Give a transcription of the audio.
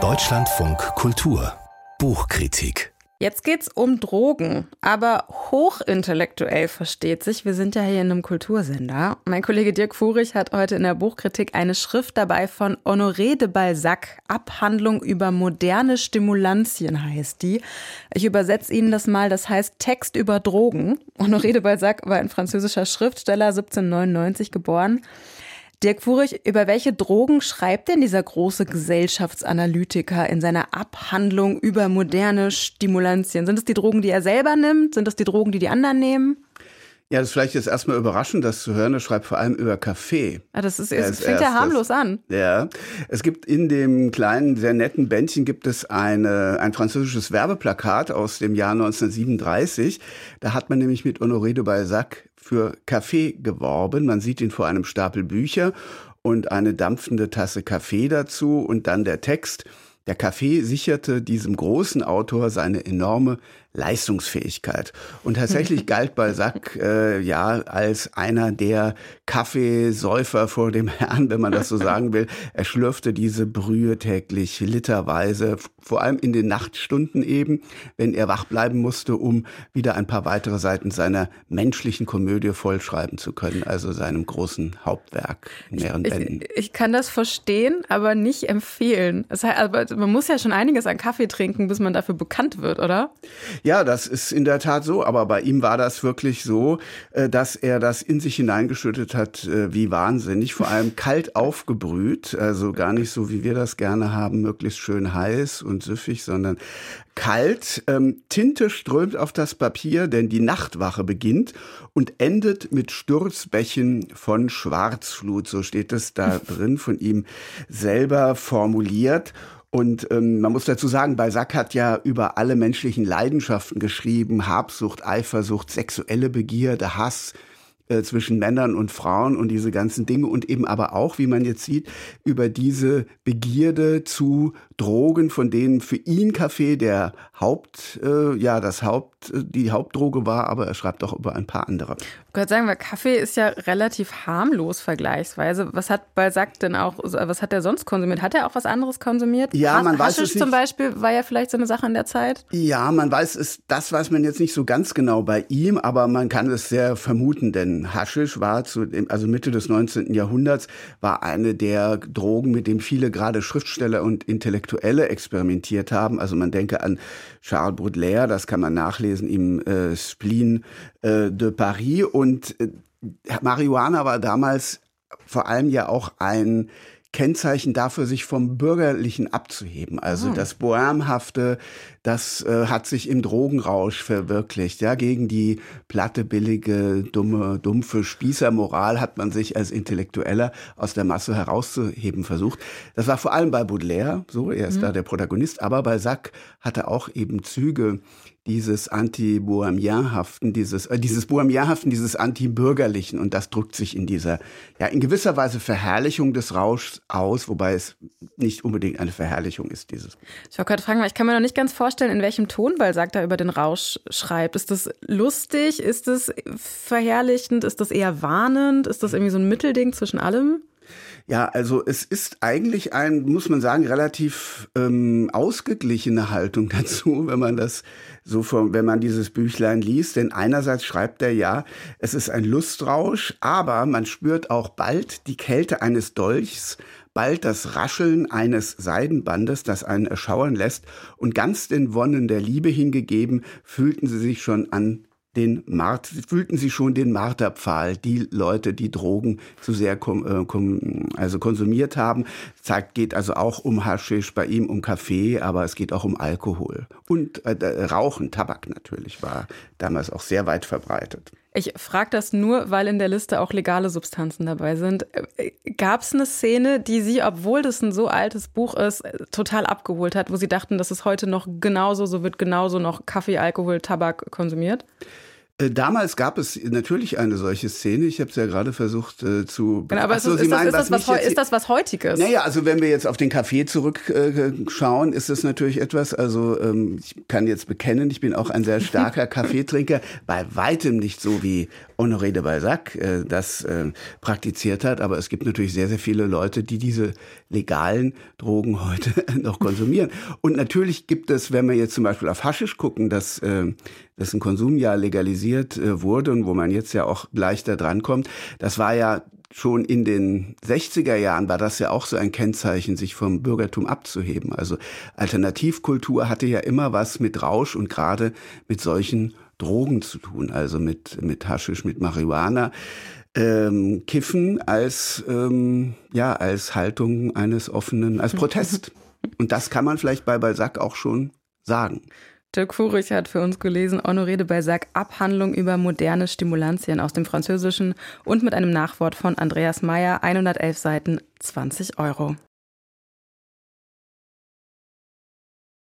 Deutschlandfunk Kultur Buchkritik Jetzt geht's um Drogen, aber hochintellektuell versteht sich. Wir sind ja hier in einem Kultursender. Mein Kollege Dirk Furich hat heute in der Buchkritik eine Schrift dabei von Honoré de Balzac. Abhandlung über moderne Stimulantien heißt die. Ich übersetze Ihnen das mal. Das heißt Text über Drogen. Honoré de Balzac war ein französischer Schriftsteller, 1799 geboren. Dirk Furich, über welche Drogen schreibt denn dieser große Gesellschaftsanalytiker in seiner Abhandlung über moderne Stimulantien? Sind es die Drogen, die er selber nimmt? Sind es die Drogen, die die anderen nehmen? Ja, das ist vielleicht jetzt erstmal überraschend, das zu hören. Er schreibt vor allem über Kaffee. Ja, das ist, es fängt ja harmlos an. Ja. Es gibt in dem kleinen, sehr netten Bändchen gibt es eine, ein französisches Werbeplakat aus dem Jahr 1937. Da hat man nämlich mit Honoré de Balzac für Kaffee geworben. Man sieht ihn vor einem Stapel Bücher und eine dampfende Tasse Kaffee dazu und dann der Text. Der Kaffee sicherte diesem großen Autor seine enorme Leistungsfähigkeit. Und tatsächlich galt Balzac äh, ja als einer der Kaffeesäufer vor dem Herrn, wenn man das so sagen will. Er schlürfte diese Brühe täglich literweise, vor allem in den Nachtstunden eben, wenn er wach bleiben musste, um wieder ein paar weitere Seiten seiner menschlichen Komödie vollschreiben zu können, also seinem großen Hauptwerk in mehreren ich, Bänden. Ich kann das verstehen, aber nicht empfehlen. Heißt, aber man muss ja schon einiges an Kaffee trinken, bis man dafür bekannt wird, oder? Ja, das ist in der Tat so, aber bei ihm war das wirklich so, äh, dass er das in sich hineingeschüttet hat, äh, wie wahnsinnig, vor allem kalt aufgebrüht, also gar nicht so, wie wir das gerne haben, möglichst schön heiß und süffig, sondern kalt. Ähm, Tinte strömt auf das Papier, denn die Nachtwache beginnt und endet mit Sturzbächen von Schwarzflut, so steht es da drin, von ihm selber formuliert. Und ähm, man muss dazu sagen, Balzac hat ja über alle menschlichen Leidenschaften geschrieben, Habsucht, Eifersucht, sexuelle Begierde, Hass, äh, zwischen Männern und Frauen und diese ganzen Dinge und eben aber auch, wie man jetzt sieht, über diese Begierde zu Drogen, von denen für ihn Kaffee der Haupt, äh, ja, das Haupt, äh, die Hauptdroge war, aber er schreibt auch über ein paar andere. Würde sagen, weil Kaffee ist ja relativ harmlos vergleichsweise. Was hat Balzac denn auch, was hat er sonst konsumiert? Hat er auch was anderes konsumiert? Ja, man weiß es nicht. zum Beispiel war ja vielleicht so eine Sache in der Zeit. Ja, man weiß es, das weiß man jetzt nicht so ganz genau bei ihm, aber man kann es sehr vermuten, denn Haschisch war zu, also Mitte des 19. Jahrhunderts, war eine der Drogen, mit dem viele gerade Schriftsteller und Intellektuelle experimentiert haben. Also man denke an Charles Baudelaire, das kann man nachlesen im äh, Spleen äh, de Paris. Und äh, Marihuana war damals vor allem ja auch ein Kennzeichen dafür, sich vom Bürgerlichen abzuheben. Also oh. das Bohemhafte, das äh, hat sich im Drogenrausch verwirklicht. Ja, gegen die platte, billige, dumme, dumpfe Spießermoral hat man sich als Intellektueller aus der Masse herauszuheben versucht. Das war vor allem bei Baudelaire so, er ist mhm. da der Protagonist, aber Balzac hatte auch eben Züge, dieses Anti-Bohemianhaften, dieses, äh, dieses Bohemianhaften, dieses Anti-Bürgerlichen. Und das drückt sich in dieser, ja, in gewisser Weise Verherrlichung des Rauschs aus, wobei es nicht unbedingt eine Verherrlichung ist, dieses. Ich wollte gerade fragen, weil ich kann mir noch nicht ganz vorstellen, in welchem Ton Balzac da über den Rausch schreibt. Ist das lustig? Ist das verherrlichend? Ist das eher warnend? Ist das irgendwie so ein Mittelding zwischen allem? Ja, also es ist eigentlich ein, muss man sagen, relativ ähm, ausgeglichene Haltung dazu, wenn man das so, von, wenn man dieses Büchlein liest. Denn einerseits schreibt er ja, es ist ein Lustrausch, aber man spürt auch bald die Kälte eines Dolchs, bald das Rascheln eines Seidenbandes, das einen erschauern lässt, und ganz den Wonnen der Liebe hingegeben, fühlten sie sich schon an den Mart, fühlten sie schon den Marterpfahl, die Leute, die Drogen zu sehr kom, äh, kom, also konsumiert haben. Zeigt, geht also auch um Haschisch, bei ihm um Kaffee, aber es geht auch um Alkohol. Und äh, Rauchen, Tabak natürlich, war damals auch sehr weit verbreitet. Ich frage das nur, weil in der Liste auch legale Substanzen dabei sind. Äh, Gab es eine Szene, die Sie, obwohl das ein so altes Buch ist, äh, total abgeholt hat, wo Sie dachten, dass es heute noch genauso, so wird genauso noch Kaffee, Alkohol, Tabak konsumiert? Äh, damals gab es natürlich eine solche Szene. Ich habe es ja gerade versucht äh, zu. Genau, aber so, ist, ist, meinen, das, ist, das was, ist das was Heutiges? Naja, also wenn wir jetzt auf den Kaffee zurückschauen, äh, ist das natürlich etwas. Also ähm, ich kann jetzt bekennen, ich bin auch ein sehr starker Kaffeetrinker. Bei weitem nicht so wie Honoré de Balzac äh, das äh, praktiziert hat. Aber es gibt natürlich sehr, sehr viele Leute, die diese legalen Drogen heute noch konsumieren. Und natürlich gibt es, wenn wir jetzt zum Beispiel auf Haschisch gucken, dass dessen Konsum ja legalisiert äh, wurde und wo man jetzt ja auch leichter drankommt, das war ja schon in den 60er Jahren war das ja auch so ein Kennzeichen, sich vom Bürgertum abzuheben. Also Alternativkultur hatte ja immer was mit Rausch und gerade mit solchen Drogen zu tun, also mit, mit Haschisch, mit Marihuana. Ähm, Kiffen als, ähm, ja, als Haltung eines offenen, als Protest. Und das kann man vielleicht bei Balzac auch schon sagen. Dirk Furich hat für uns gelesen Honoré de Balzac Abhandlung über moderne Stimulantien aus dem Französischen und mit einem Nachwort von Andreas Meyer, 111 Seiten, 20 Euro.